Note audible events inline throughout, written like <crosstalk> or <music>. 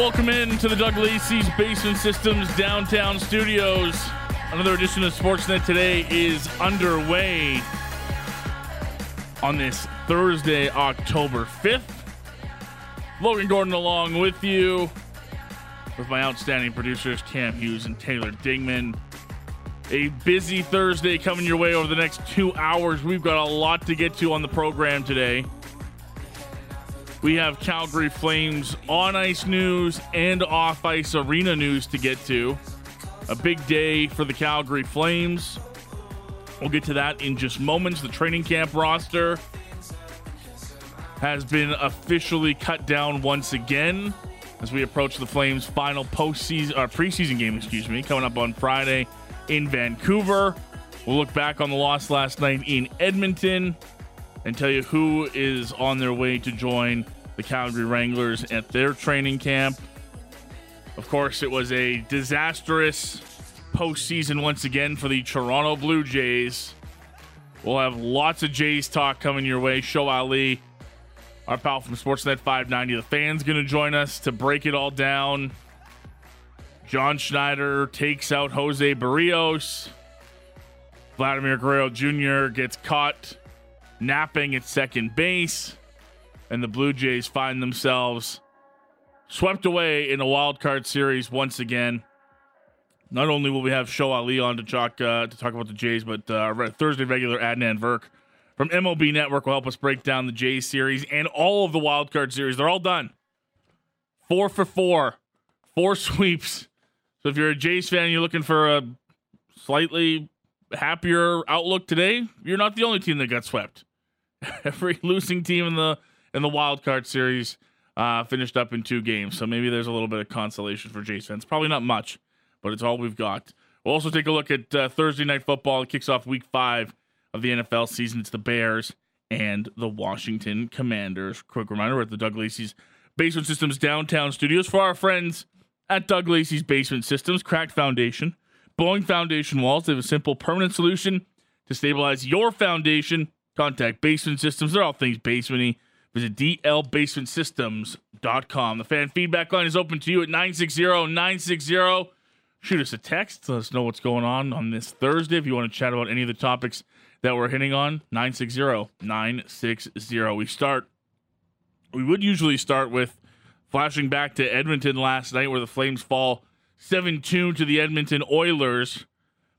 welcome in to the Doug Lacey's Basement Systems downtown studios. Another edition of Sportsnet today is underway on this Thursday, October 5th. Logan Gordon along with you, with my outstanding producers, Cam Hughes and Taylor Dingman. A busy Thursday coming your way over the next two hours. We've got a lot to get to on the program today. We have Calgary Flames on ice news and off ice arena news to get to. A big day for the Calgary Flames. We'll get to that in just moments. The training camp roster has been officially cut down once again as we approach the Flames' final postseason or preseason game, excuse me, coming up on Friday in Vancouver. We'll look back on the loss last night in Edmonton and tell you who is on their way to join the Calgary Wranglers at their training camp. Of course, it was a disastrous postseason once again for the Toronto Blue Jays. We'll have lots of Jays talk coming your way. Sho Alli, our pal from Sportsnet 590, the fans going to join us to break it all down. John Schneider takes out Jose Berrios. Vladimir Guerrero Jr. gets caught napping at second base, and the Blue Jays find themselves swept away in a wild card series once again. Not only will we have Sho Alli on to talk uh, to talk about the Jays, but uh, Thursday regular Adnan Virk from MLB Network will help us break down the Jays series and all of the wild card series. They're all done. Four for four, four <laughs> sweeps. So if you're a Jays fan, you're looking for a slightly happier outlook today. You're not the only team that got swept. <laughs> Every losing team in the in the wild card series uh, finished up in two games. So maybe there's a little bit of consolation for Jays fans. Probably not much, but it's all we've got. We'll also take a look at uh, Thursday night football. It kicks off week five of the NFL season. It's the Bears and the Washington Commanders. Quick reminder, we're at the Doug Lacey's Basement Systems downtown studios for our friends at Doug Lacey's Basement Systems. Cracked foundation, blowing foundation walls. They have a simple permanent solution to stabilize your foundation. Contact Basement Systems. They're all things basementy. Visit dlbasementsystems.com. The fan feedback line is open to you at 960 960. Shoot us a text. Let us know what's going on on this Thursday. If you want to chat about any of the topics that we're hitting on, 960 960. We start, we would usually start with flashing back to Edmonton last night where the Flames fall 7 2 to the Edmonton Oilers.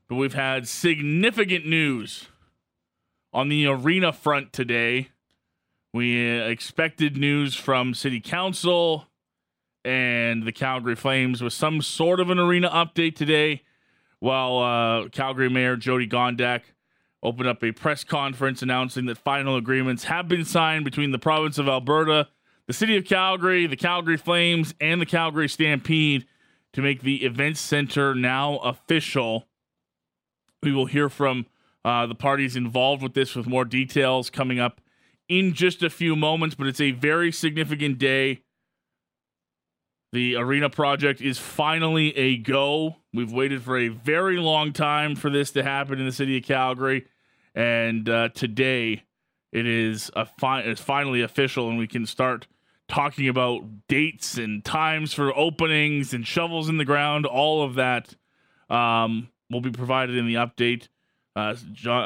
But we've had significant news on the arena front today. We expected news from City Council and the Calgary Flames with some sort of an arena update today. While uh, Calgary Mayor Jyoti Gondek opened up a press conference announcing that final agreements have been signed between the province of Alberta, the city of Calgary, the Calgary Flames, and the Calgary Stampede to make the event center now official. We will hear from uh, the parties involved with this with more details coming up in just a few moments, but it's a very significant day. The arena project is finally a go. We've waited for a very long time for this to happen in the city of Calgary, and uh, today it is a fi- it's finally official, and we can start talking about dates and times for openings and shovels in the ground. All of that um, will be provided in the update. Uh, uh,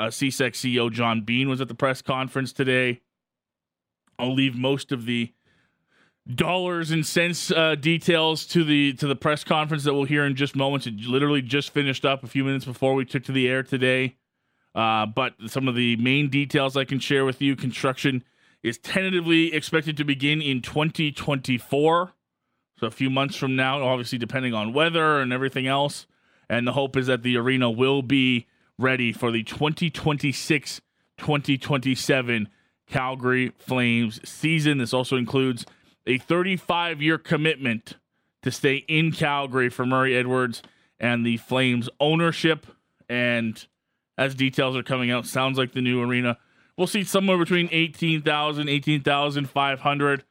CSEC CEO John Bean was at the press conference today. I'll leave most of the dollars and cents uh, details to the to the press conference that we'll hear in just moments. It literally just finished up a few minutes before we took to the air today. Uh, but some of the main details I can share with you: construction is tentatively expected to begin in 2024, so a few months from now. Obviously, depending on weather and everything else. And the hope is that the arena will be ready for the 2026 2027 Calgary Flames season. This also includes a 35 year commitment to stay in Calgary for Murray Edwards and the Flames ownership. And as details are coming out, sounds like the new arena we'll see somewhere between 18,000, 18,500.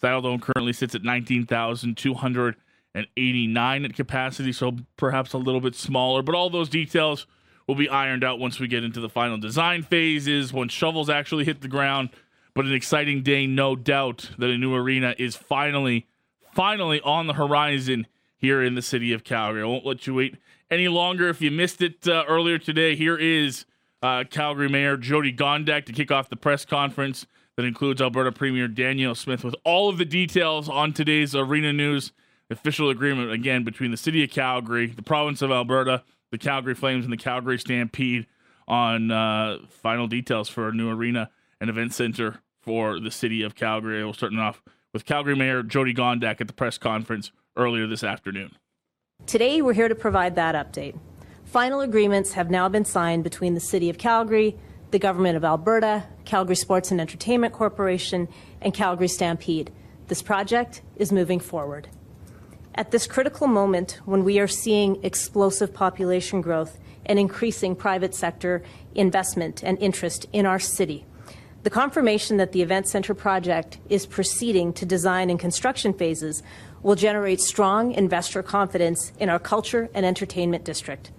Saddledome currently sits at 19,289 at capacity, so perhaps a little bit smaller. But all those details will be ironed out once we get into the final design phases, once shovels actually hit the ground. But an exciting day, no doubt, that a new arena is finally, finally on the horizon here in the city of Calgary. I won't let you wait any longer. If you missed it uh, earlier today, here is uh, Calgary Mayor Jyoti Gondek to kick off the press conference that includes Alberta Premier Danielle Smith with all of the details on today's arena news official agreement again between the city of Calgary, the province of Alberta, the Calgary Flames, and the Calgary Stampede on uh, final details for a new arena and event center for the city of Calgary. We'll start off with Calgary Mayor Jyoti Gondek at the press conference earlier this afternoon. Today, we're here to provide that update. Final agreements have now been signed between the City of Calgary, the Government of Alberta, Calgary Sports and Entertainment Corporation, and Calgary Stampede. This project is moving forward. At this critical moment, when we are seeing explosive population growth and increasing private sector investment and interest in our city, the confirmation that the Event Center project is proceeding to design and construction phases will generate strong investor confidence in our culture and entertainment district.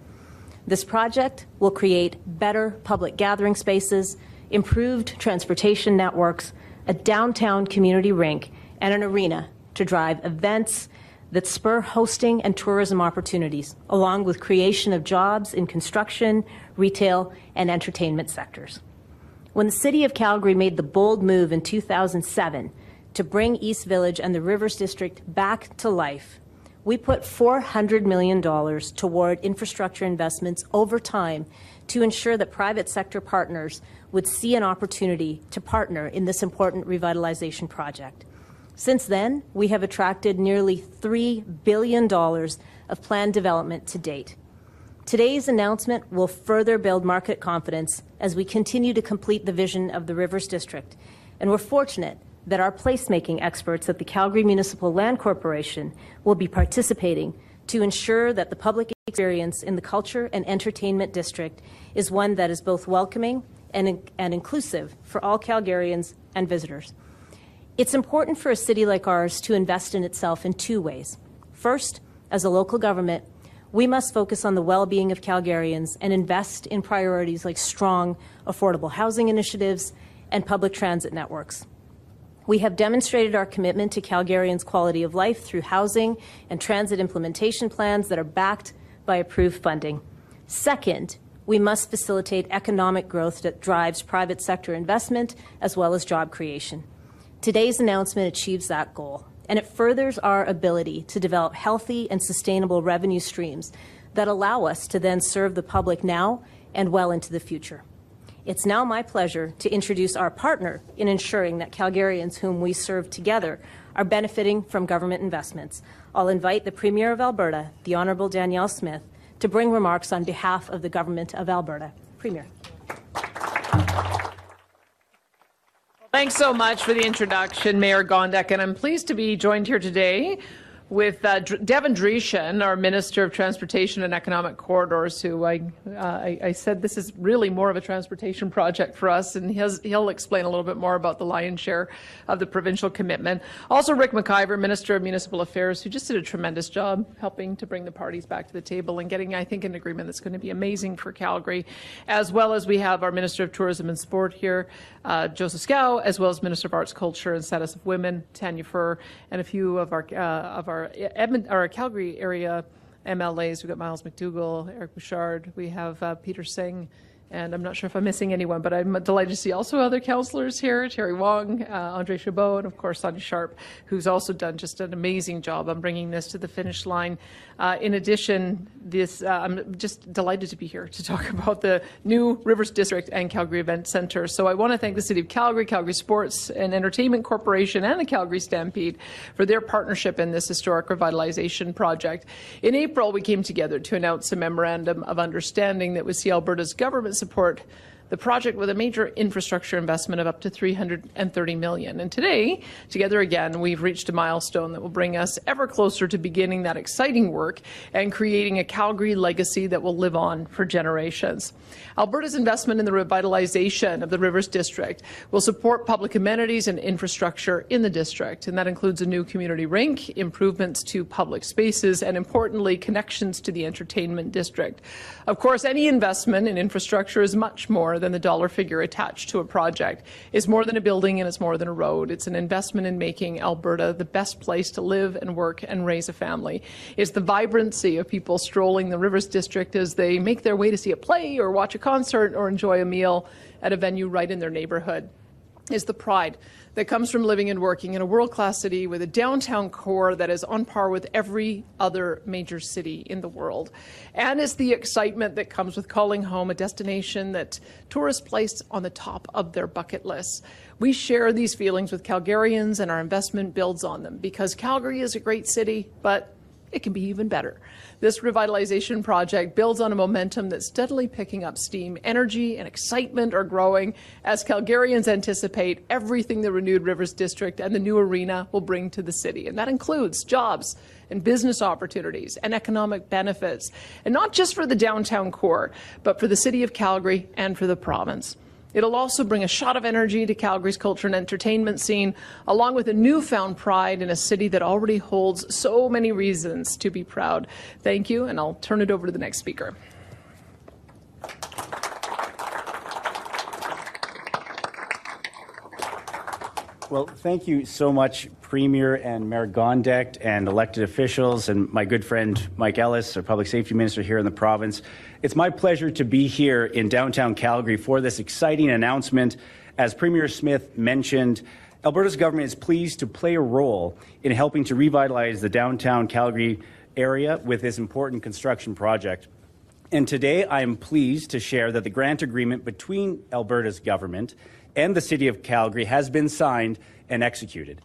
This project will create better public gathering spaces, improved transportation networks, a downtown community rink, and an arena to drive events that spur hosting and tourism opportunities, along with creation of jobs in construction, retail, and entertainment sectors. When the City of Calgary made the bold move in 2007 to bring East Village and the Rivers District back to life, we put $400 million toward infrastructure investments over time to ensure that private sector partners would see an opportunity to partner in this important revitalization project. Since then, we have attracted nearly $3 billion of planned development to date. Today's announcement will further build market confidence as we continue to complete the vision of the Rivers District. And we're fortunate that our placemaking experts at the Calgary Municipal Land Corporation will be participating to ensure that the public experience in the culture and entertainment district is one that is both welcoming and, and inclusive for all Calgarians and visitors. It's important for a city like ours to invest in itself in two ways. First, as a local government, we must focus on the well being of Calgarians and invest in priorities like strong, affordable housing initiatives and public transit networks. We have demonstrated our commitment to Calgarians' quality of life through housing and transit implementation plans that are backed by approved funding. Second, we must facilitate economic growth that drives private sector investment as well as job creation. Today's announcement achieves that goal and it furthers our ability to develop healthy and sustainable revenue streams that allow us to then serve the public now and well into the future. It's now my pleasure to introduce our partner in ensuring that Calgarians whom we serve together are benefiting from government investments. I'll invite the Premier of Alberta, the Honourable Danielle Smith, to bring remarks on behalf of the Government of Alberta. Premier. Thanks so much for the introduction, Mayor Gondek, and I'm pleased to be joined here today with uh, Devin Dreeshen, our Minister of Transportation and Economic Corridors, who I, uh, I, I, said this is really more of a transportation project for us, and has, he'll explain a little bit more about the lion's share of the provincial commitment. Also, Rick McIver, Minister of Municipal Affairs, who just did a tremendous job helping to bring the parties back to the table and getting, I think, an agreement that's going to be amazing for Calgary, as well as we have our Minister of Tourism and Sport here, uh, Joseph Schow, as well as Minister of Arts, Culture and Status of Women, Tanya Fir, and a few of our, uh, of our our Edmond, our Calgary area MLAs. We've got Myles McDougall, Eric Bouchard. We have uh, Peter Singh and I'm not sure if I'm missing anyone, but I'm delighted to see also other councillors here Terry Wong, uh, Andre Chabot, and of course Sonya Sharp, who's also done just an amazing job on bringing this to the finish line. Uh, in addition, this uh, I'm just delighted to be here to talk <laughs> about the new Rivers District and Calgary Event Centre. So I want to thank the City of Calgary, Calgary Sports and Entertainment Corporation, and the Calgary Stampede for their partnership in this historic revitalization project. In April, we came together to announce a memorandum of understanding that would see Alberta's government support the project with a major infrastructure investment of up to 330 million. And today, together again, we've reached a milestone that will bring us ever closer to beginning that exciting work and creating a Calgary legacy that will live on for generations. Alberta's investment in the revitalization of the Rivers District will support public amenities and infrastructure in the district, and that includes a new community rink, improvements to public spaces, and importantly, connections to the entertainment district. Of course, any investment in infrastructure is much more than the dollar figure attached to a project. It's more than a building and it's more than a road. It's an investment in making Alberta the best place to live and work and raise a family. It's the vibrancy of people strolling the Rivers District as they make their way to see a play or watch a concert or enjoy a meal at a venue right in their neighborhood. Is the pride that comes from living and working in a world class city with a downtown core that is on par with every other major city in the world. And it's the excitement that comes with calling home a destination that tourists place on the top of their bucket lists. We share these feelings with Calgarians, and our investment builds on them because Calgary is a great city, but it can be even better. This revitalization project builds on a momentum that's steadily picking up steam. Energy and excitement are growing as Calgarians anticipate everything the renewed Rivers District and the new arena will bring to the city. And that includes jobs and business opportunities and economic benefits, and not just for the downtown core, but for the city of Calgary and for the province. It'll also bring a shot of energy to Calgary's culture and entertainment scene, along with a newfound pride in a city that already holds so many reasons to be proud. Thank you, and I'll turn it over to the next speaker. Well, thank you so much, Premier and Mayor Gondek and elected officials and my good friend Mike Ellis, our Public Safety Minister here in the province. It's my pleasure to be here in downtown Calgary for this exciting announcement. As Premier Smith mentioned, Alberta's government is pleased to play a role in helping to revitalize the downtown Calgary area with this important construction project. And today I am pleased to share that the grant agreement between Alberta's government and the City of Calgary has been signed and executed.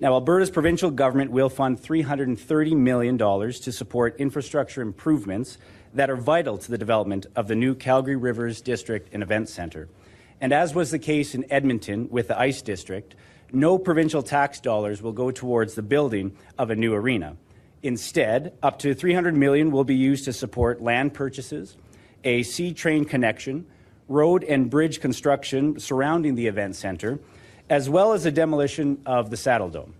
Now, Alberta's provincial government will fund $330 million to support infrastructure improvements that are vital to the development of the new Calgary Rivers District and Event Centre. And as was the case in Edmonton with the ICE District, no provincial tax dollars will go towards the building of a new arena. Instead, up to 300 million will be used to support land purchases, a C-Train connection, road and bridge construction surrounding the event center, as well as the demolition of the Saddle Dome.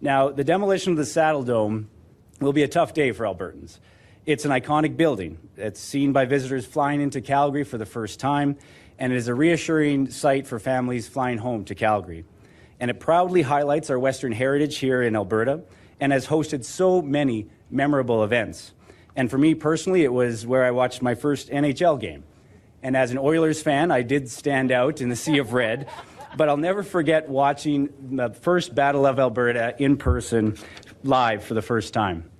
Now, the demolition of the Saddle Dome will be a tough day for Albertans. It's an iconic building. It's seen by visitors flying into Calgary for the first time, and it is a reassuring sight for families flying home to Calgary. And it proudly highlights our Western heritage here in Alberta and has hosted so many memorable events. And for me personally, it was where I watched my first NHL game. And as an Oilers fan, I did stand out in the sea of red. <laughs> But I'll never forget watching the first Battle of Alberta in person live for the first time.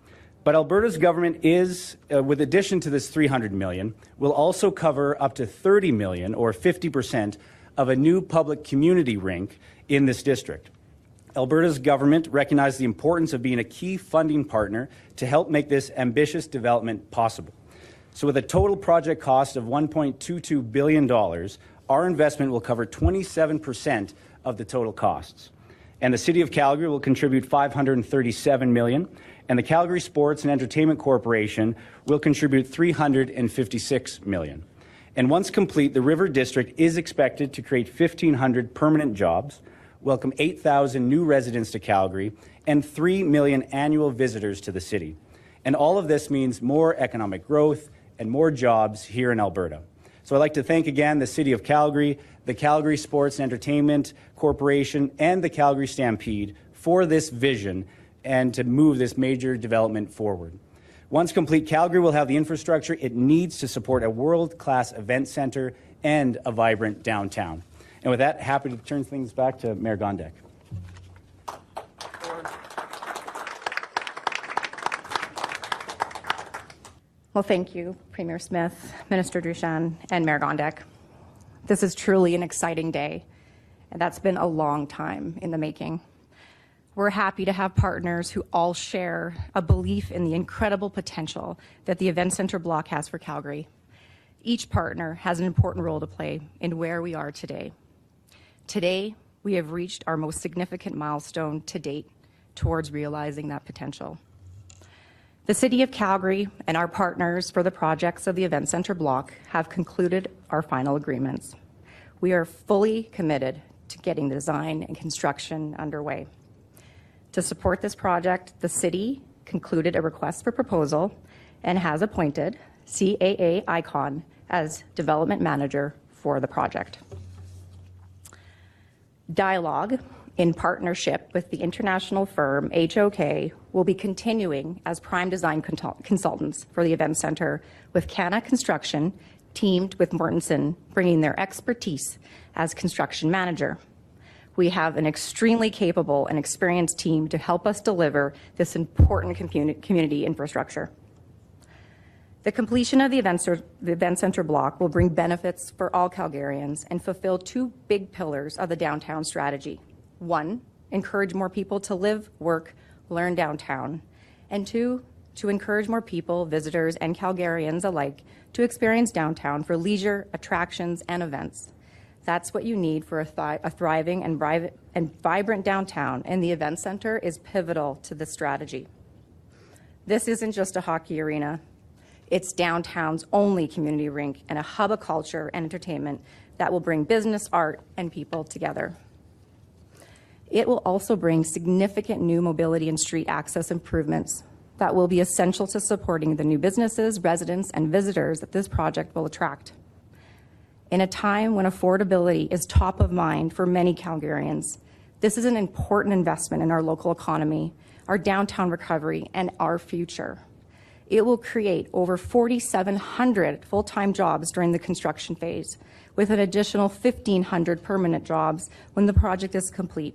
But Alberta's government is, uh, with addition to this 300 million, will also cover up to 30 million or 50% of a new public community rink in this district. Alberta's government recognized the importance of being a key funding partner to help make this ambitious development possible. So, with a total project cost of $1.22 billion, our investment will cover 27% of the total costs. And the City of Calgary will contribute 537 million, and the Calgary Sports and Entertainment Corporation will contribute 356 million. And once complete, the River District is expected to create 1,500 permanent jobs, welcome 8,000 new residents to Calgary, and 3 million annual visitors to the city. And all of this means more economic growth and more jobs here in Alberta. So I'd like to thank again the City of Calgary, the Calgary Sports and Entertainment Corporation, and the Calgary Stampede for this vision and to move this major development forward. Once complete, Calgary will have the infrastructure it needs to support a world class event center and a vibrant downtown. And with that, happy to turn things back to Mayor Gondek. Well, thank you, Premier Smith, Minister Dreeshen, and Mayor Gondek. This is truly an exciting day, and that's been a long time in the making. We're happy to have partners who all share a belief in the incredible potential that the Event Center block has for Calgary. Each partner has an important role to play in where we are today. Today, we have reached our most significant milestone to date towards realizing that potential. The City of Calgary and our partners for the projects of the Event Center block have concluded our final agreements. We are fully committed to getting the design and construction underway. To support this project, the City concluded a request for proposal and has appointed CAA Icon as development manager for the project. Dialogue in partnership with the international firm HOK will be continuing as prime design consultants for the event center with Cana Construction teamed with Mortenson bringing their expertise as construction manager. We have an extremely capable and experienced team to help us deliver this important community infrastructure. The completion of the event center block will bring benefits for all Calgarians and fulfill two big pillars of the downtown strategy. One, encourage more people to live, work, learn downtown. And two, to encourage more people, visitors, and Calgarians alike to experience downtown for leisure, attractions, and events. That's what you need for a, a thriving and, and vibrant downtown, and the event center is pivotal to this strategy. This isn't just a hockey arena. It's downtown's only community rink and a hub of culture and entertainment that will bring business, art, and people together. It will also bring significant new mobility and street access improvements that will be essential to supporting the new businesses, residents, and visitors that this project will attract. In a time when affordability is top of mind for many Calgarians, this is an important investment in our local economy, our downtown recovery, and our future. It will create over 4,700 full time jobs during the construction phase, with an additional 1,500 permanent jobs when the project is complete.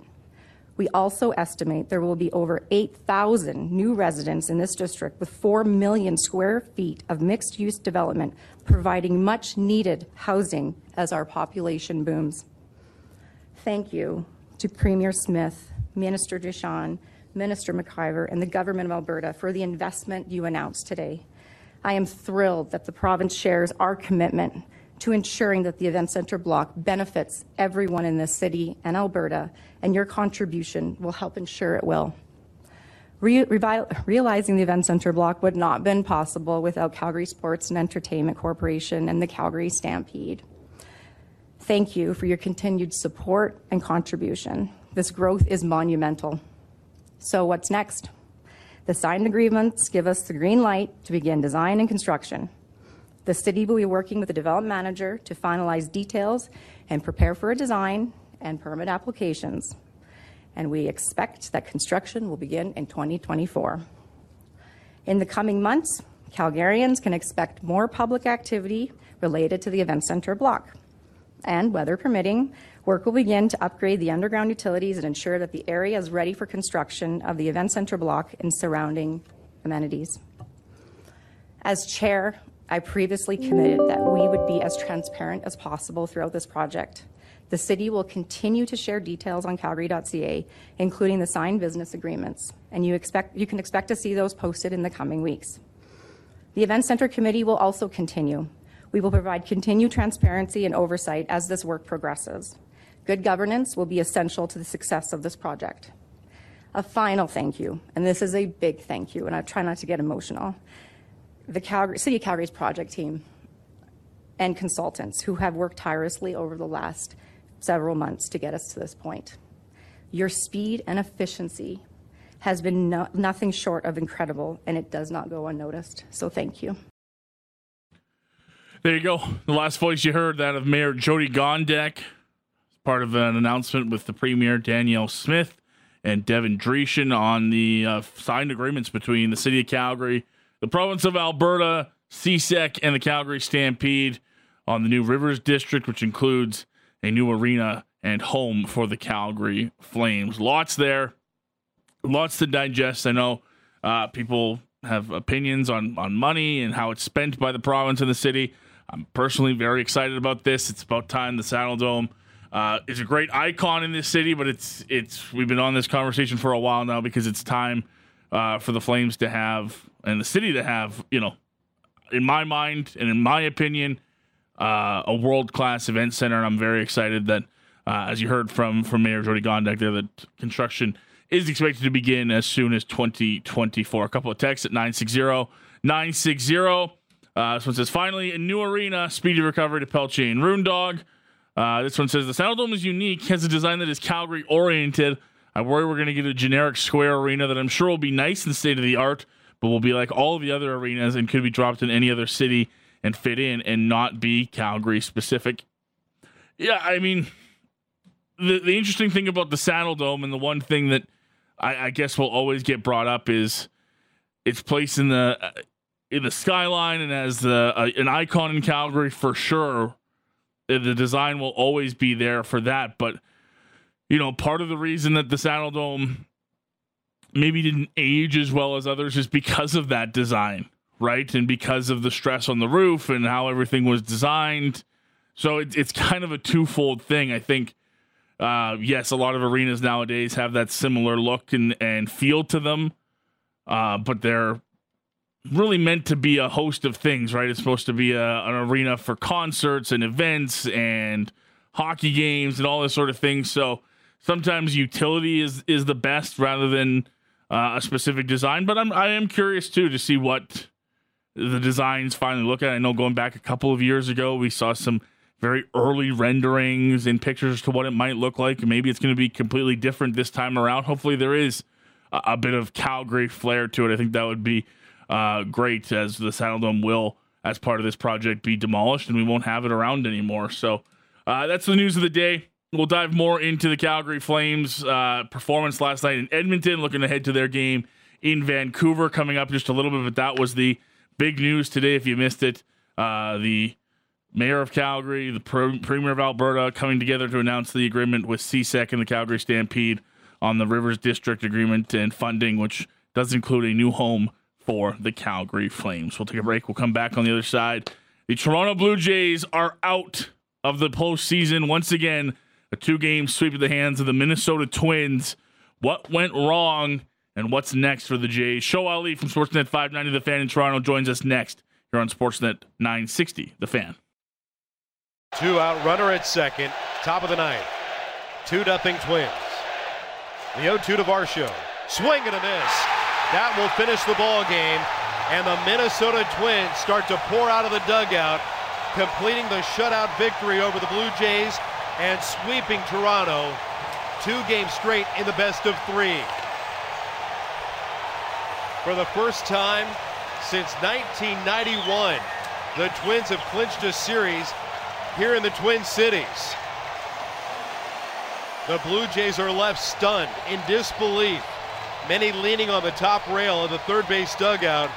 We also estimate there will be over 8,000 new residents in this district with 4 million square feet of mixed use development, providing much needed housing as our population booms. Thank you to Premier Smith, Minister Ducharme, Minister McIver, and the Government of Alberta for the investment you announced today. I am thrilled that the province shares our commitment to ensuring that the Event Centre block benefits everyone in this city and Alberta, and your contribution will help ensure it will. Re- realizing the Event Centre block would not have been possible without Calgary Sports and Entertainment Corporation and the Calgary Stampede. Thank you for your continued support and contribution. This growth is monumental. So, what's next? The signed agreements give us the green light to begin design and construction. The city will be working with the development manager to finalize details and prepare for a design and permit applications. And we expect that construction will begin in 2024. In the coming months, Calgarians can expect more public activity related to the event center block. And weather permitting, work will begin to upgrade the underground utilities and ensure that the area is ready for construction of the event center block and surrounding amenities. As chair I previously committed that we would be as transparent as possible throughout this project. The city will continue to share details on calgary.ca, including the signed business agreements, and you, expect, you can expect to see those posted in the coming weeks. The Event Center Committee will also continue. We will provide continued transparency and oversight as this work progresses. Good governance will be essential to the success of this project. A final thank you, and this is a big thank you, and I try not to get emotional, the Calgary, City of Calgary's project team and consultants who have worked tirelessly over the last several months to get us to this point. Your speed and efficiency has been no, nothing short of incredible, and it does not go unnoticed. So thank you. There you go. The last voice you heard, that of Mayor Jyoti Gondek, part of an announcement with the Premier Danielle Smith and Devin Dreeshen on the uh, signed agreements between the City of Calgary the province of Alberta, CSEC, and the Calgary Stampede on the new Rivers District, which includes a new arena and home for the Calgary Flames. Lots there, lots to digest. I know uh, people have opinions on, on money and how it's spent by the province and the city. I'm personally very excited about this. It's about time the Saddledome uh, is a great icon in this city, but it's it's we've been on this conversation for a while now because it's time uh, for the Flames to have and the city to have, you know, in my mind and in my opinion, uh, a world class event center. And I'm very excited that, uh, as you heard from from Mayor Jyoti Gondek there, that construction is expected to begin as soon as 2024. A couple of texts at 960 960. Uh, this one says, finally, a new arena, speedy recovery to Pelche and Roondog. Uh, this one says, the Saddledome is unique, has a design that is Calgary oriented. I worry we're going to get a generic square arena that I'm sure will be nice and state of the art, but will be like all the other arenas and could be dropped in any other city and fit in and not be Calgary specific. Yeah, I mean, the the interesting thing about the Saddle Dome, and the one thing that I, I guess will always get brought up is its place in the uh, in the skyline and as the uh, an icon in Calgary for sure. The design will always be there for that, but you know, part of the reason that the Saddle Dome maybe didn't age as well as others is because of that design, right? And because of the stress on the roof and how everything was designed. So it's it's kind of a twofold thing. I think, uh, yes, a lot of arenas nowadays have that similar look and, and feel to them, uh, but they're really meant to be a host of things, right? It's supposed to be a, an arena for concerts and events and hockey games and all this sort of thing. So sometimes utility is is the best rather than uh, a specific design. But I'm I am curious too to see what the designs finally look at. I know going back a couple of years ago, we saw some very early renderings and pictures to what it might look like. Maybe it's going to be completely different this time around. Hopefully, there is a, a bit of Calgary flair to it. I think that would be uh, great as the Saddle Dome will, as part of this project, be demolished and we won't have it around anymore. So uh, that's the news of the day. We'll dive more into the Calgary Flames uh, performance last night in Edmonton, looking ahead to their game in Vancouver coming up just a little bit. But that was the big news today. If you missed it, uh, the mayor of Calgary, the premier of Alberta, coming together to announce the agreement with CSEC and the Calgary Stampede on the Rivers District agreement and funding, which does include a new home for the Calgary Flames. We'll take a break. We'll come back on the other side. The Toronto Blue Jays are out of the postseason once again a two game sweep of the hands of the Minnesota Twins. What went wrong and what's next for the Jays? Sho Alli from Sportsnet 590 The Fan in Toronto joins us next here on Sportsnet 960 The Fan. Two out, runner at second, top of the ninth. 2 nothing Twins. The 0 2 to Varsho. Swing and a miss. That will finish the ball game. And the Minnesota Twins start to pour out of the dugout, completing the shutout victory over the Blue Jays and sweeping Toronto two games straight in the best of three. For the first time since 1991, the Twins have clinched a series here in the Twin Cities. The Blue Jays are left stunned in disbelief, many leaning on the top rail of the third base dugout,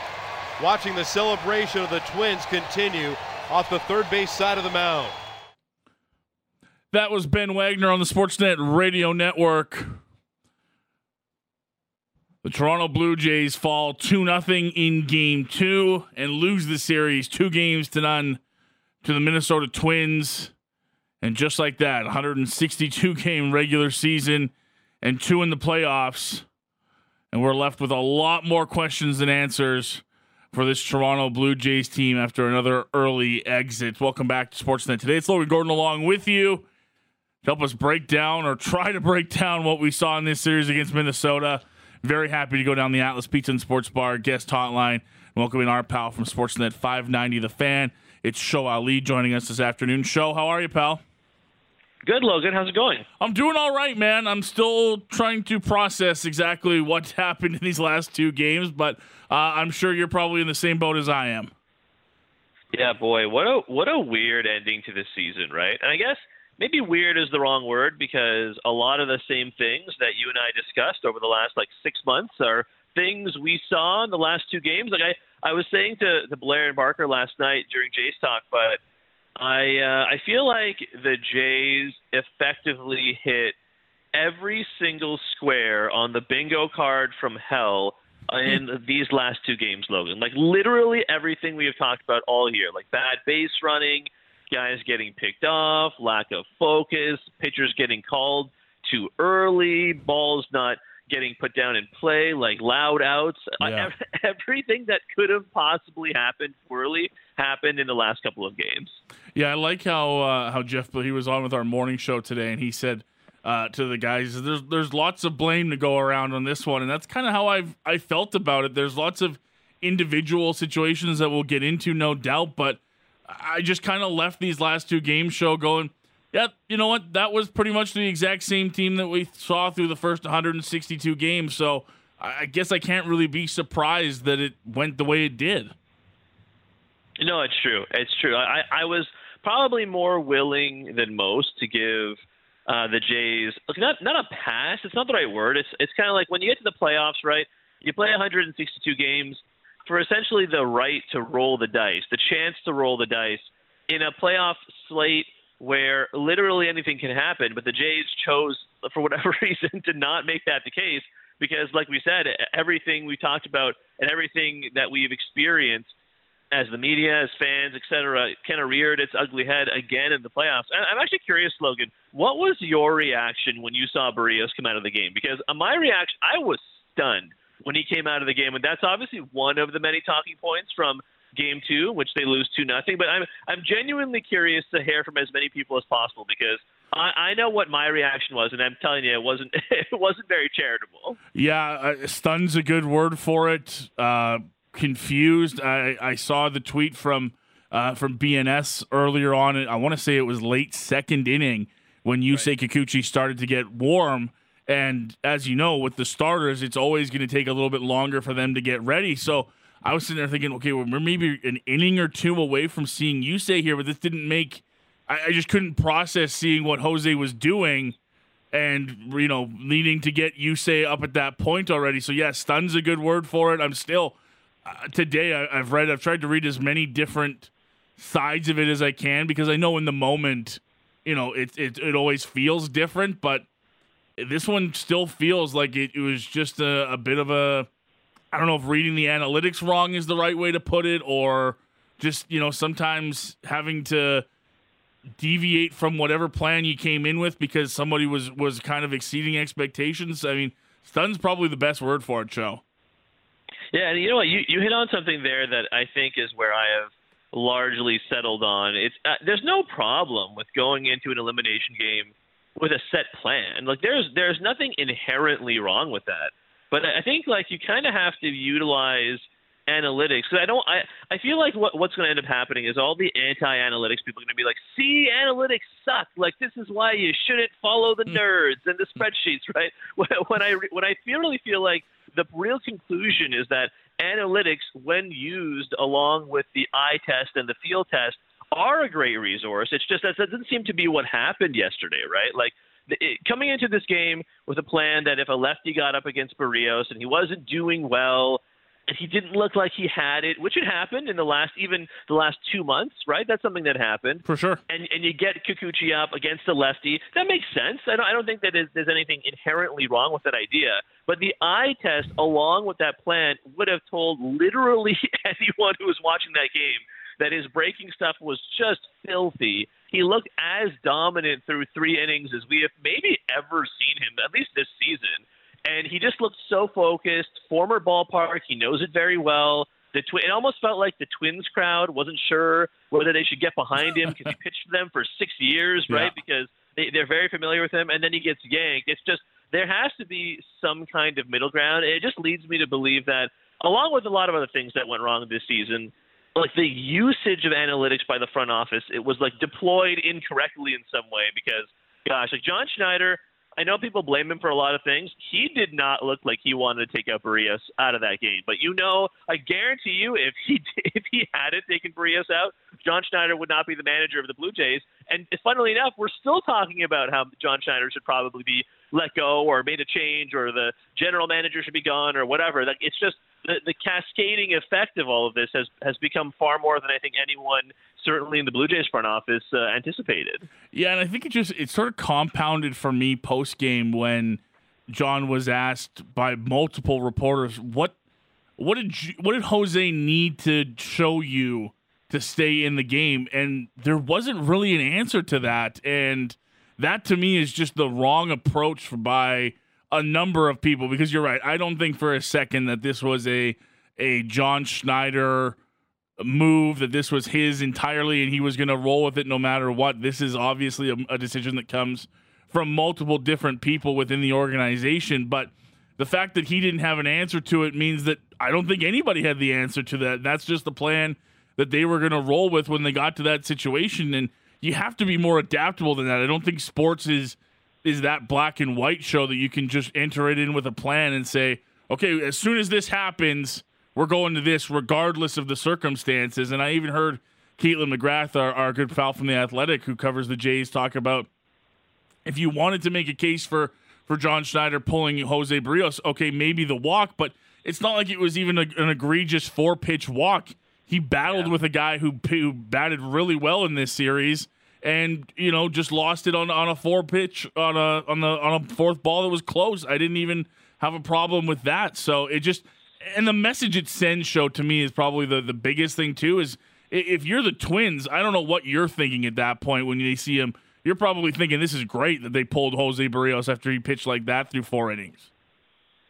watching the celebration of the Twins continue off the third base side of the mound. That was Ben Wagner on the Sportsnet Radio Network. The Toronto Blue Jays fall 2 0 in game two and lose the series two games to none to the Minnesota Twins. And just like that, 162 game regular season and two in the playoffs. And we're left with a lot more questions than answers for this Toronto Blue Jays team after another early exit. Welcome back to Sportsnet today. It's Logan Gordon along with you help us break down or try to break down what we saw in this series against Minnesota. Very happy to go down the Atlas Pizza and Sports Bar guest hotline. Welcoming our pal from Sportsnet 590 The Fan. It's Sho Alli joining us this afternoon. Sho, how are you, pal? Good, Logan. How's it going? I'm doing all right, man. I'm still trying to process exactly what <laughs> happened in these last two games, but uh, I'm sure you're probably in the same boat as I am. Yeah, boy, what a what a weird ending to this season, right? And I guess – maybe weird is the wrong word because a lot of the same things that you and I discussed over the last like six months are things we saw in the last two games. Like I, I was saying to, to Blair and Barker last night during Jays talk, but I uh, I feel like the Jays effectively hit every single square on the bingo card from hell in these last two games, Logan. Like literally everything we have talked about all year, like bad base running, guys getting picked off, lack of focus, pitchers getting called too early, balls not getting put down in play, like loud outs. <laughs> Yeah. Everything that could have possibly happened poorly happened in the last couple of games. Yeah, I like how uh, how Jeff he was on with our morning show today, and he said uh, to the guys, "There's there's lots of blame to go around on this one," and that's kind of how I've I felt about it. There's lots of individual situations that we'll get into, no doubt, but I just kind of left these last two games Sho going, yeah, you know what? That was pretty much the exact same team that we saw through the first 162 games. So I guess I can't really be surprised that it went the way it did. No, it's true. It's true. I, I was probably more willing than most to give uh, the Jays not not a pass. It's not the right word. It's it's kind of like when you get to the playoffs, right? You play 162 games for essentially the right to roll the dice, the chance to roll the dice in a playoff slate where literally anything can happen. But the Jays chose, for whatever <laughs> reason, to not make that the case because, like we said, everything we talked about and everything that we've experienced as the media, as fans, et cetera, kind of reared its ugly head again in the playoffs. I'm actually curious, Logan, what was your reaction when you saw Berrios come out of the game? Because my reaction, I was stunned when he came out of the game, and that's obviously one of the many talking points from game two, which they lose two nothing. But I'm I'm genuinely curious to hear from as many people as possible because I, I know what my reaction was, and I'm telling you, it wasn't <laughs> it wasn't very charitable. Yeah, uh, stun's a good word for it. Uh, confused. I, I saw the tweet from uh, from BNS earlier on. I want to say it was late second inning when Yusei right. Kikuchi started to get warm. And as you know, with the starters, it's always going to take a little bit longer for them to get ready. So I was sitting there thinking, okay, well, we're maybe an inning or two away from seeing Yusei here, but this didn't make. I, I just couldn't process seeing what Jose was doing and you know needing to get Yusei up at that point already. So yeah, stun's a good word for it. I'm still uh, today I, have read I've tried to read as many different sides of it as I can because I know in the moment, you know, it it it always feels different, but this one still feels like it, it was just a, a bit of a I don't know if reading the analytics wrong is the right way to put it, or just you know sometimes having to deviate from whatever plan you came in with because somebody was was kind of exceeding expectations. I mean, stun's probably the best word for it, Sho. Yeah, and you know what? You you hit on something there that I think is where I have largely settled on. It's uh, there's no problem with going into an elimination game with a set plan. Like there's there's nothing inherently wrong with that. But I think like you kind of have to utilize analytics. Cause I don't. I I feel like what what's going to end up happening is all the anti-analytics people are going to be like, "See, analytics suck. Like this is why you shouldn't follow the hmm. nerds and the spreadsheets." <laughs> Right? When I when I feel, really feel like the real conclusion is that analytics, when used along with the eye test and the field test, are a great resource. It's just that doesn't seem to be what happened yesterday, right? Like it, coming into this game with a plan that if a lefty got up against Berrios and he wasn't doing well and he didn't look like he had it, which had happened in the last even the last two months, right? That's something that happened for sure. And and you get Kikuchi up against a lefty, that makes sense. I don't, I don't think that there's anything inherently wrong with that idea. But the eye test, along with that plan, would have told literally <laughs> anyone who was watching that game that his breaking stuff was just filthy. He looked as dominant through three innings as we have maybe ever seen him, at least this season and he just looked so focused. Former ballpark, he knows it very well. The twi- it almost felt like the Twins crowd wasn't sure whether they should get behind him because he pitched for them for six years, right? Yeah. Because they, they're very familiar with him, and then he gets yanked. It's just there has to be some kind of middle ground. And it just leads me to believe that, along with a lot of other things that went wrong this season, like the usage of analytics by the front office, it was like deployed incorrectly in some way because, gosh, like John Schneider I know people blame him for a lot of things. He did not look like he wanted to take out Berrios out of that game. But you know, I guarantee you, if he <laughs> if he hadn't taken Berrios out, John Schneider would not be the manager of the Blue Jays. And funnily enough, we're still talking about how John Schneider should probably be let go or made a change or the general manager should be gone or whatever. Like it's just the, the cascading effect of all of this has has become far more than I think anyone certainly in the Blue Jays front office uh, anticipated. Yeah, and I think it just it sort of compounded for me post game when John was asked by multiple reporters what what did you, what did Jose need to show you to stay in the game, and there wasn't really an answer to that, and that to me is just the wrong approach by a number of people because you're right. I don't think for a second that this was a a John Schneider move that this was his entirely and he was going to roll with it no matter what. This is obviously a, a, decision that comes from multiple different people within the organization, but the fact that he didn't have an answer to it means that I don't think anybody had the answer to that. That's just the plan that they were going to roll with when they got to that situation and you have to be more adaptable than that. I don't think sports is is that black and white Sho that you can just enter it in with a plan and say, "Okay, as soon as this happens, we're going to this regardless of the circumstances. And I even heard Kaitlyn McGrath, our, our good pal from the Athletic, who covers the Jays, talk about if you wanted to make a case for for John Schneider pulling Jose Berrios, okay, maybe the walk, but it's not like it was even a, an egregious four pitch walk. He battled yeah. with a guy who, who batted really well in this series and you know just lost it on on a four pitch on a on the on a fourth ball that was close. I didn't even have a problem with that. So it just and the message it sends Sho to me is probably the the biggest thing too is if you're the Twins, I don't know what you're thinking at that point when you see him. You're probably thinking this is great that they pulled Jose Berrios after he pitched like that through four innings.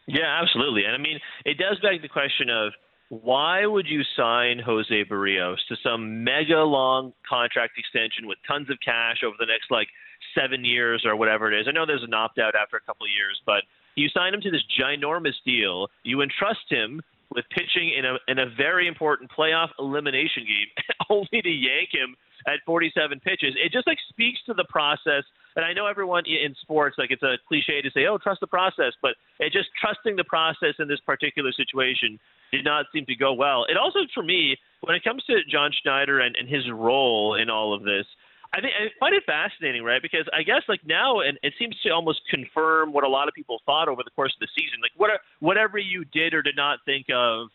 Yeah, absolutely. And I mean, it does beg the question of why would you sign Jose Berrios to some mega long contract extension with tons of cash over the next like seven years or whatever it is? I know there's an opt out after a couple of years, but you sign him to this ginormous deal. You entrust him with pitching in a in a very important playoff elimination game, <laughs> only to yank him at 47 pitches. It just like speaks to the process. And I know everyone in sports, like it's a cliche to say, "Oh, trust the process," but it just trusting the process in this particular situation did not seem to go well. It also, for me, when it comes to John Schneider and, and his role in all of this, I think I find it fascinating, right? Because I guess like now, and it seems to almost confirm what a lot of people thought over the course of the season. Like what, whatever you did or did not think of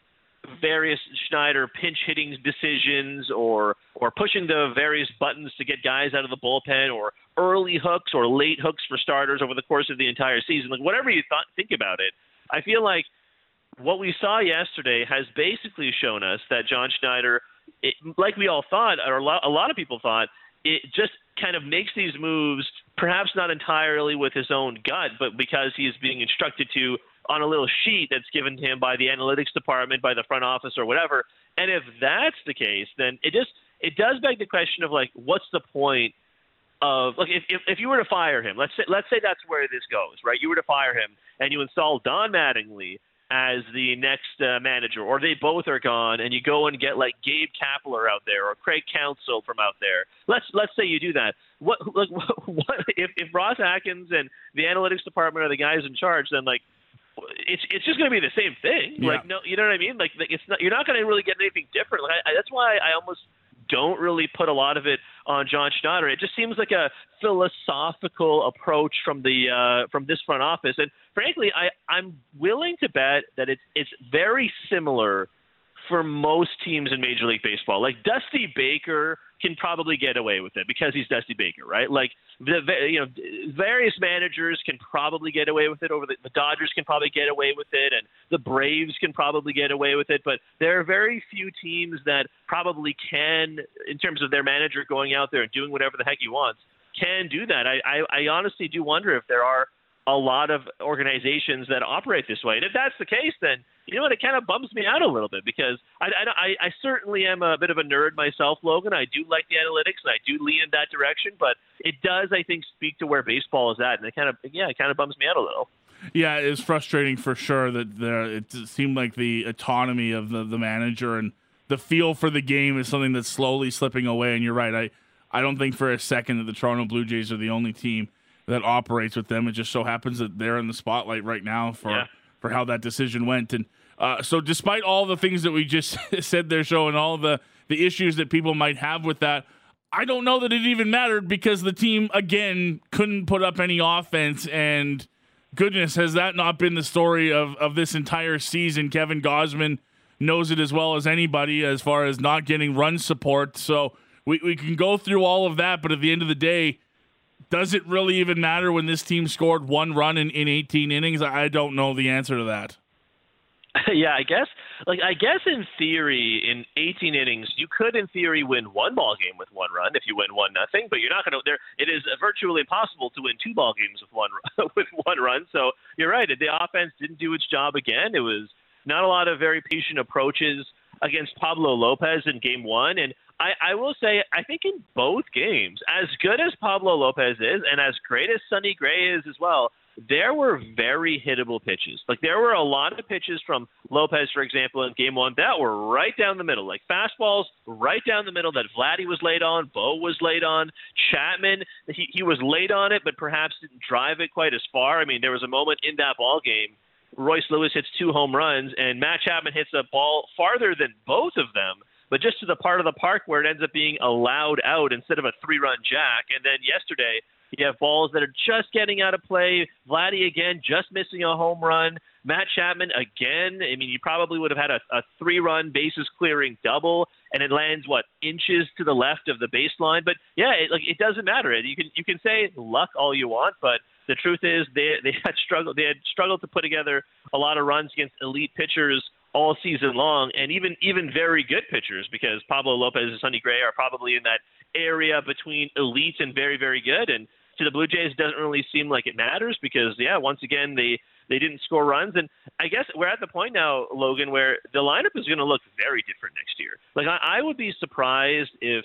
various Schneider pinch hitting decisions, or or pushing the various buttons to get guys out of the bullpen, or early hooks or late hooks for starters over the course of the entire season. Like whatever you think about it. I feel like what we saw yesterday has basically shown us that John Schneider, it, like we all thought, or a lot, a lot of people thought, it just kind of makes these moves, perhaps not entirely with his own gut, but because he is being instructed to on a little sheet that's given to him by the analytics department, by the front office, or whatever. And if that's the case, then it just it does beg the question of like, what's the point of like if, if if you were to fire him, let's say let's say that's where this goes, right? You were to fire him and you install Don Mattingly as the next uh, manager, or they both are gone, and you go and get like Gabe Kapler out there or Craig Counsell from out there. Let's let's say you do that. What like <laughs> what if if Ross Atkins and the analytics department are the guys in charge? Then like it's it's just going to be the same thing. Yeah. Like no, you know what I mean? Like it's not you're not going to really get anything different. Like I, that's why I almost don't really put a lot of it on John Schneider. It just seems like a philosophical approach from the uh, from this front office, and frankly, I I'm willing to bet that it's it's very similar for most teams in Major League Baseball. Like Dusty Baker can probably get away with it because he's Dusty Baker, right? Like the you know various managers can probably get away with it. Over the, the Dodgers can probably get away with it, and the Braves can probably get away with it. But there are very few teams that probably can, in terms of their manager going out there and doing whatever the heck he wants, can do that. I I, I honestly do wonder if there are a lot of organizations that operate this way. And if that's the case, then you know what? It kind of bums me out a little bit because I, I, I certainly am a bit of a nerd myself, Logan. I do like the analytics and I do lean in that direction, but it does, I think, speak to where baseball is at, and it kind of, yeah, it kind of bums me out a little. Yeah, it's frustrating for sure that there. It seemed like the autonomy of the the manager and the feel for the game is something that's slowly slipping away. And you're right. I I don't think for a second that the Toronto Blue Jays are the only team that operates with them. It just so happens that they're in the spotlight right now for yeah. for how that decision went. And uh, so, despite all the things that we just <laughs> said there, Sho and all the the issues that people might have with that, I don't know that it even mattered because the team again couldn't put up any offense and. Goodness, has that not been the story of, of this entire season? Kevin Gausman knows it as well as anybody as far as not getting run support. So we, we can go through all of that, but at the end of the day, does it really even matter when this team scored one run in, in 18 innings? I don't know the answer to that. <laughs> yeah, I guess like I guess in theory in 18 innings you could in theory win one ball game with one run if you win one nothing, but you're not going to there it is virtually impossible to win two ball games with one <laughs> with one run. So you're right, the offense didn't do its job again. It was not a lot of very patient approaches against Pablo Lopez in game 1 and I, I will say, I think in both games, as good as Pablo Lopez is, and as great as Sonny Gray is as well, there were very hittable pitches. Like there were a lot of pitches from Lopez, for example, in game one that were right down the middle, like fastballs right down the middle that Vladdy was late on, Bo was late on, Chapman he, he was late on it, but perhaps didn't drive it quite as far. I mean, there was a moment in that ball game. Royce Lewis hits two home runs, and Matt Chapman hits a ball farther than both of them but just to the part of the park where it ends up being allowed out instead of a three-run jack. And then yesterday, you have balls that are just getting out of play. Vladdy again, just missing a home run. Matt Chapman again. I mean, you probably would have had a, a three-run bases clearing double, and it lands what inches to the left of the baseline. But yeah, it, like it doesn't matter. You can you can say luck all you want, but the truth is they they had struggled they had struggled to put together a lot of runs against elite pitchers all season long, and even even very good pitchers because Pablo Lopez and Sonny Gray are probably in that area between elite and very very good. And to the Blue Jays, it doesn't really seem like it matters because yeah, once again they they didn't score runs, and I guess we're at the point now, Logan, where the lineup is going to look very different next year. Like I, I would be surprised if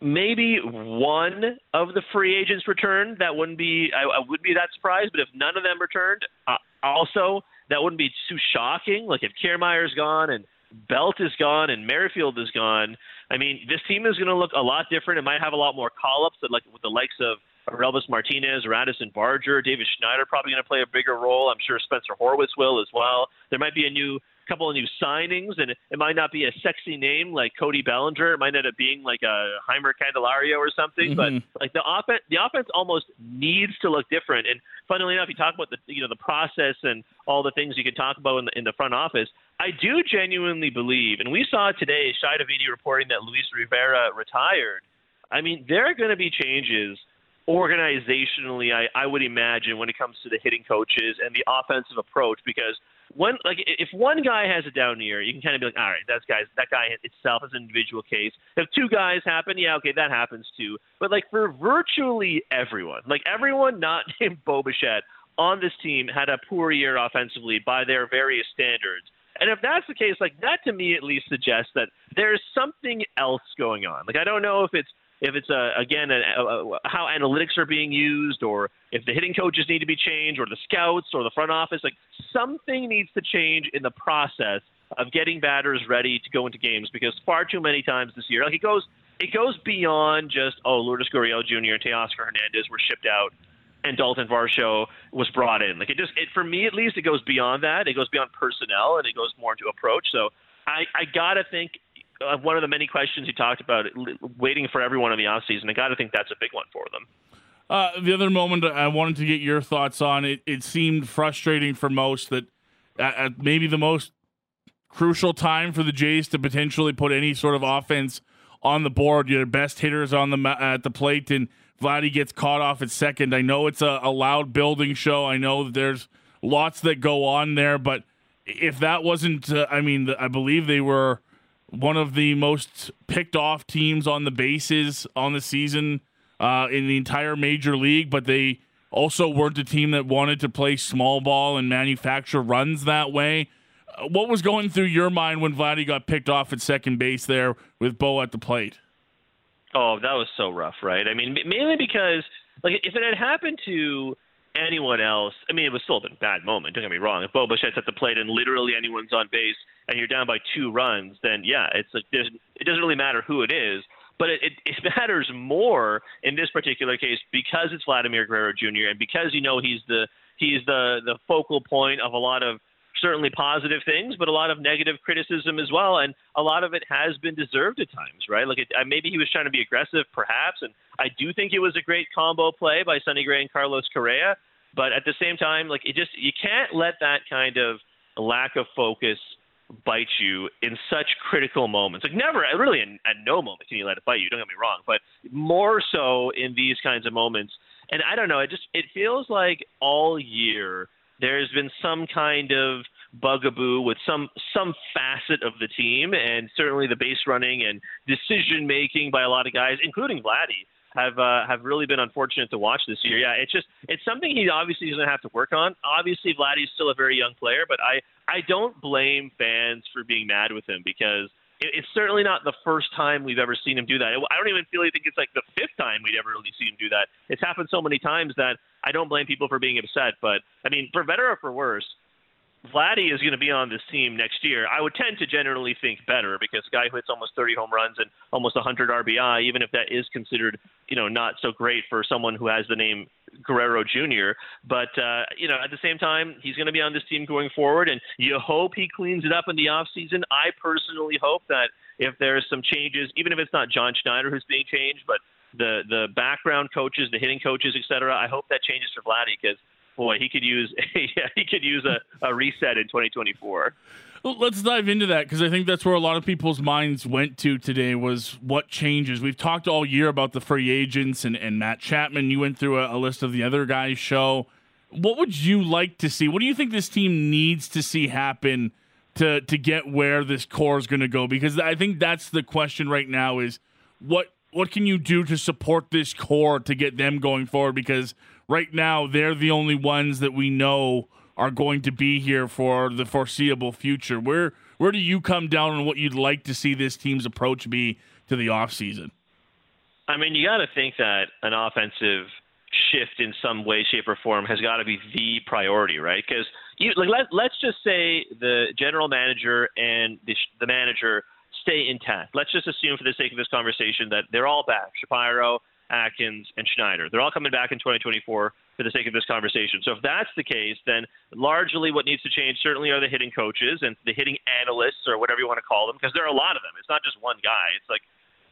maybe one of the free agents returned. That wouldn't be I, I would be that surprised. But if none of them returned, uh, also that wouldn't be too shocking. Like if Kiermaier's gone and Belt is gone and Merrifield is gone, I mean this team is going to look a lot different. It might have a lot more call-ups, that, like with the likes of Relvis Martinez, Addison Barger, Davis Schneider probably going to play a bigger role. I'm sure Spencer Horwitz will as well. There might be a new couple of new signings, and it might not be a sexy name like Cody Bellinger. It might end up being like a Jeimer Candelario or something. Mm-hmm. But like the offense, the offense almost needs to look different. And funnily enough, you talk about the you know the process and all the things you can talk about in the, in the front office. I do genuinely believe, and we saw today Shi Davidi reporting that Luis Rivera retired. I mean, there are going to be changes organizationally, I, I would imagine, when it comes to the hitting coaches and the offensive approach, because one like if one guy has a down year, you can kind of be like, all right, that's guys that guy itself is an individual case. If two guys happen, yeah, okay, that happens too. But like for virtually everyone, like everyone not <laughs> named Bo Bichette on this team had a poor year offensively by their various standards. And if that's the case, like that to me at least suggests that there's something else going on. Like I don't know if it's if it's a, again a, a, how analytics are being used, or if the hitting coaches need to be changed, or the scouts, or the front office, like something needs to change in the process of getting batters ready to go into games because far too many times this year, like it goes it goes beyond just oh Lourdes Gurriel Jr. and Teoscar Hernandez were shipped out and Dalton Varsho was brought in. Like it just it for me at least it goes beyond that. It goes beyond personnel and it goes more into approach. So I, I gotta think one of the many questions you talked about, waiting for everyone in the offseason. I got to think that's a big one for them. Uh, the other moment I wanted to get your thoughts on it, it seemed frustrating for most that at, maybe the most crucial time for the Jays to potentially put any sort of offense on the board, your best hitters on the at the plate, and Vladdy gets caught off at second. I know it's a, a loud building Sho. I know there's lots that go on there, but if that wasn't, uh, I mean, I believe they were one of the most picked off teams on the bases on the season uh, in the entire major league, but they also weren't a team that wanted to play small ball and manufacture runs that way. Uh, what was going through your mind when Vladdy got picked off at second base there with Bo at the plate? Oh, that was so rough, right? I mean, mainly because like if it had happened to anyone else, I mean, it was still a bad moment. Don't get me wrong. If Bo Bichette's at the plate and literally anyone's on base and you're down by two runs, then yeah, it's like it doesn't really matter who it is. But it, it, it <laughs> matters more in this particular case because it's Vladimir Guerrero Jr. and because you know he's the he's the the focal point of a lot of certainly positive things, but a lot of negative criticism as well, and a lot of it has been deserved at times, right? Like it, maybe he was trying to be aggressive, perhaps, and I do think it was a great combo play by Sonny Gray and Carlos Correa, but at the same time, like it just you can't let that kind of lack of focus bite you in such critical moments. Like never, really, in, at no moment can you let it bite you. Don't get me wrong, but more so in these kinds of moments. And I don't know. It just it feels like all year there's been some kind of bugaboo with some some facet of the team, and certainly the base running and decision making by a lot of guys, including Vladdy have uh, have really been unfortunate to watch this year. Yeah, it's just it's something he obviously to have to work on. Obviously, Vladdy's still a very young player, but I I don't blame fans for being mad with him because it's certainly not the first time we've ever seen him do that. I don't even feel like think it's like the fifth time we'd ever really seen him do that. It's happened so many times that I don't blame people for being upset. But I mean, for better or for worse, Vladdy is going to be on this team next year, I would tend to generally think better because guy who hits almost 30 home runs and almost 100 RBI, even if that is considered, you know, not so great for someone who has the name Guerrero Jr. But uh, you know, at the same time, he's going to be on this team going forward, and you hope he cleans it up in the off season. I personally hope that if there's some changes, even if it's not John Schneider who's being changed, but the the background coaches, the hitting coaches, etc. I hope that changes for Vladdy because boy, he could use <laughs> yeah, he could use a, a reset in 2024. Well, let's dive into that because I think that's where a lot of people's minds went to today was what changes. We've talked all year about the free agents and, and Matt Chapman. You went through a, a list of the other guys' Sho. What would you like to see? What do you think this team needs to see happen to to get where this core is going to go? Because I think that's the question right now: is what what can you do to support this core to get them going forward? Because right now they're the only ones that we know are going to be here for the foreseeable future. Where where do you come down on what you'd like to see this team's approach be to the offseason? I mean, you got to think that an offensive shift in some way, shape, or form has got to be the priority, right? Because like let let's just say the general manager and the the manager stay intact. Let's just assume, for the sake of this conversation, that they're all back. Shapiro, Atkins, and Schneider. They're all coming back in 2024 for the sake of this conversation. So if that's the case, then largely what needs to change certainly are the hitting coaches and the hitting analysts or whatever you want to call them, because there are a lot of them. It's not just one guy. It's like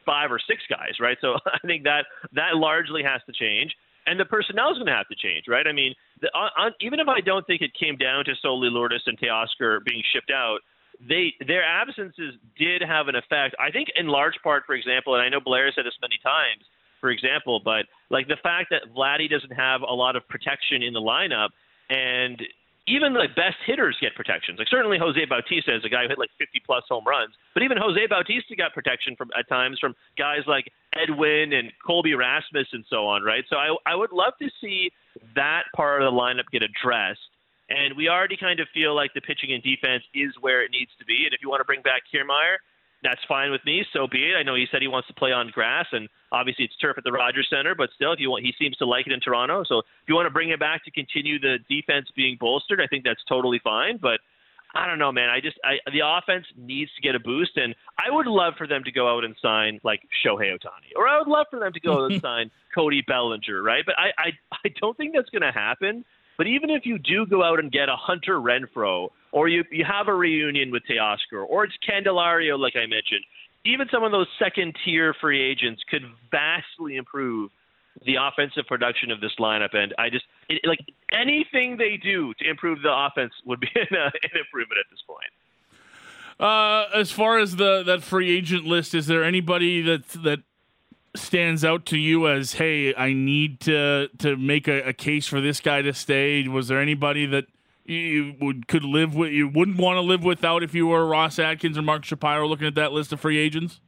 five or six guys, right? So <laughs> I think that that largely has to change. And the personnel is going to have to change, right? I mean, the, on, on, even if I don't think it came down to solely Lourdes and Teoscar being shipped out, they their absences did have an effect. I think in large part, for example, and I know Blair said this many times, for example, but like the fact that Vladdy doesn't have a lot of protection in the lineup, and even the best hitters get protections. Like certainly Jose Bautista is a guy who hit like 50 plus home runs, but even Jose Bautista got protection from at times from guys like Edwin and Colby Rasmus and so on, right? So I I would love to see that part of the lineup get addressed. And we already kind of feel like the pitching and defense is where it needs to be. And if you want to bring back Kiermaier, that's fine with me. So be it. I know he said he wants to play on grass, and obviously it's turf at the Rogers Center. But still, if you want, he seems to like it in Toronto. So if you want to bring him back to continue the defense being bolstered, I think that's totally fine. But I don't know, man. I just I, the offense needs to get a boost, and I would love for them to go out and sign like Shohei Ohtani, or I would love for them to go out and <laughs> sign Cody Bellinger, right? But I I, I don't think that's going to happen. But even if you do go out and get a Hunter Renfroe, or you, you have a reunion with Teoscar, or it's Candelario, like I mentioned, even some of those second tier free agents could vastly improve the offensive production of this lineup. And I just, it, like, anything they do to improve the offense would be <laughs> an, uh, an improvement at this point. Uh, as far as the that free agent list, is there anybody that that stands out to you as, hey, I need to to make a, a case for this guy to stay? Was there anybody that you would could live with you wouldn't want to live without if you were Ross Atkins or Mark Shapiro looking at that list of free agents?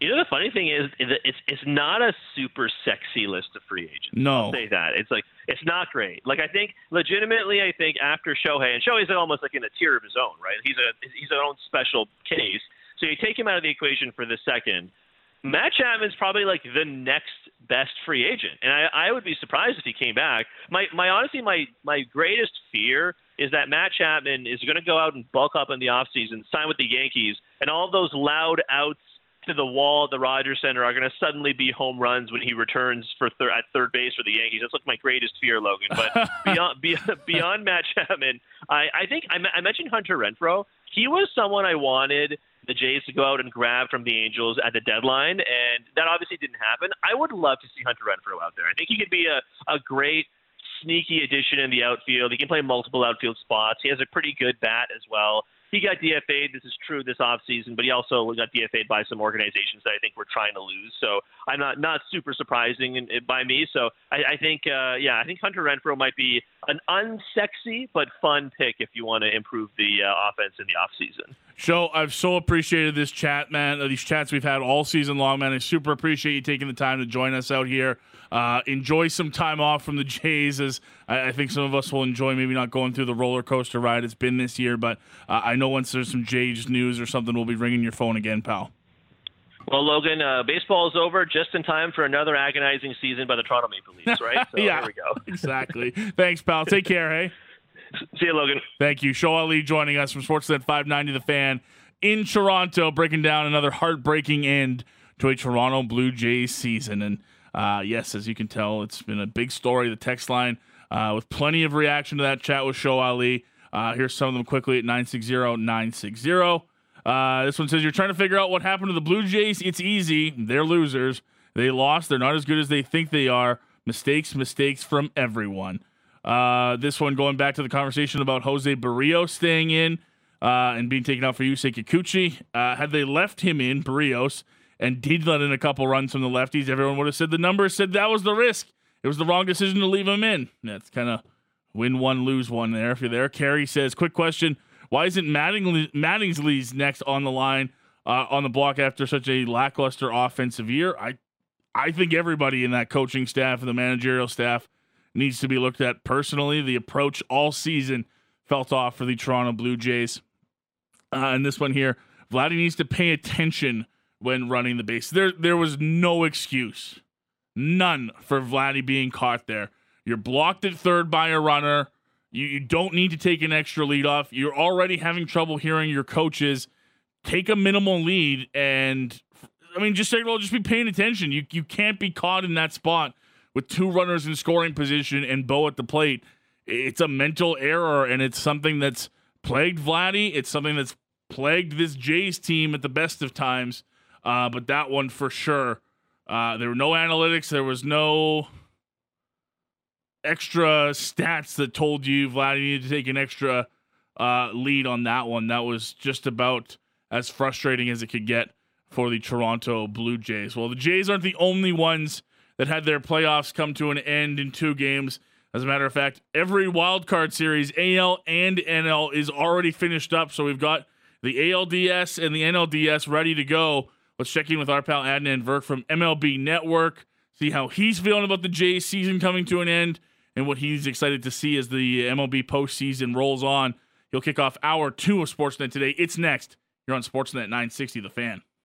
You know the funny thing is, it's it's not a super sexy list of free agents. No, I'll say that it's like it's not great. Like I think legitimately, I think after Shohei and Shohei's almost like in a tier of his own, right? He's a he's his own special case. So you take him out of the equation for the second. Matt Chapman's probably like the next best free agent, and I, I would be surprised if he came back. My my honestly my my greatest fear is that Matt Chapman is going to go out and bulk up in the offseason, sign with the Yankees, and all those loud outs to the wall at the Rogers Center are going to suddenly be home runs when he returns for thir- at third base for the Yankees. That's like my greatest fear, Logan. But <laughs> beyond beyond, beyond Matt Chapman, I, I think I, I mentioned Hunter Renfroe. He was someone I wanted the Jays to go out and grab from the Angels at the deadline, and that obviously didn't happen. I would love to see Hunter Renfroe out there. I think he could be a, a great sneaky addition in the outfield. He can play multiple outfield spots. He has a pretty good bat as well he got DFA'd. This is true this offseason, but he also got DFA'd by some organizations that I think we're trying to lose. So I'm not not super surprising in, in, by me. So I, I think uh, yeah, I think Hunter Renfroe might be an unsexy but fun pick if you want to improve the uh, offense in the offseason. Sho, I've so appreciated this chat, man. Uh, these chats we've had all season long, man. I super appreciate you taking the time to join us out here. Uh, enjoy some time off from the Jays, as I, I, think some of us will enjoy. Maybe not going through the roller coaster ride it's been this year, but uh, I know once there's some Jays news or something, we'll be ringing your phone again, pal. Well, Logan, uh, baseball is over just in time for another agonizing season by the Toronto Maple Leafs, <laughs> right? So yeah, there we go. <laughs> exactly. Thanks, pal. Take <laughs> care, hey. See you, Logan. Thank you. Sho Alli joining us from Sportsnet 590 The Fan in Toronto, breaking down another heartbreaking end to a Toronto Blue Jays season. And uh, yes, as you can tell, it's been a big story. The text line uh, with plenty of reaction to that chat with Sho Alli. Uh, here's some of them quickly at 960 960. Uh, this one says, You're trying to figure out what happened to the Blue Jays. It's easy. They're losers. They lost. They're not as good as they think they are. Mistakes, mistakes from everyone. Uh, this one going back to the conversation about Jose Berrios staying in uh, and being taken out for Yusei Kikuchi. Had they left him in, Berrios, and did let in a couple runs from the lefties, everyone would have said the numbers said that was the risk. It was the wrong decision to leave him in. That's kind of win one, lose one there. If you're there, Carrie says, quick question. Why isn't Mattingly, Mattingly's next on the line uh, on the block after such a lackluster offensive year? I, I think everybody in that coaching staff and the managerial staff needs to be looked at personally. The approach all season felt off for the Toronto Blue Jays. Uh, and this one here, Vladdy needs to pay attention when running the base. There, there was no excuse, none for Vladdy being caught there. You're blocked at third by a runner. You, you don't need to take an extra lead off. You're already having trouble hearing your coaches. Take a minimal lead, and I mean, just say, well, just be paying attention. You you can't be caught in that spot with two runners in scoring position and Bo at the plate. It's a mental error, and it's something that's plagued Vladdy. It's something that's plagued this Jays team at the best of times. Uh, but that one for sure. Uh, there were no analytics. There was no extra stats that told you Vladdy needed to take an extra uh, lead on that one. That was just about as frustrating as it could get for the Toronto Blue Jays. Well, the Jays aren't the only ones that had their playoffs come to an end in two games. As a matter of fact, every wild card series, AL and NL, is already finished up. So we've got the ALDS and the NLDS ready to go. Let's check in with our pal Adnan Virk from MLB Network, see how he's feeling about the Jays season coming to an end and what he's excited to see as the MLB postseason rolls on. He'll kick off hour two of Sportsnet today. It's next. You're on Sportsnet 960, The Fan.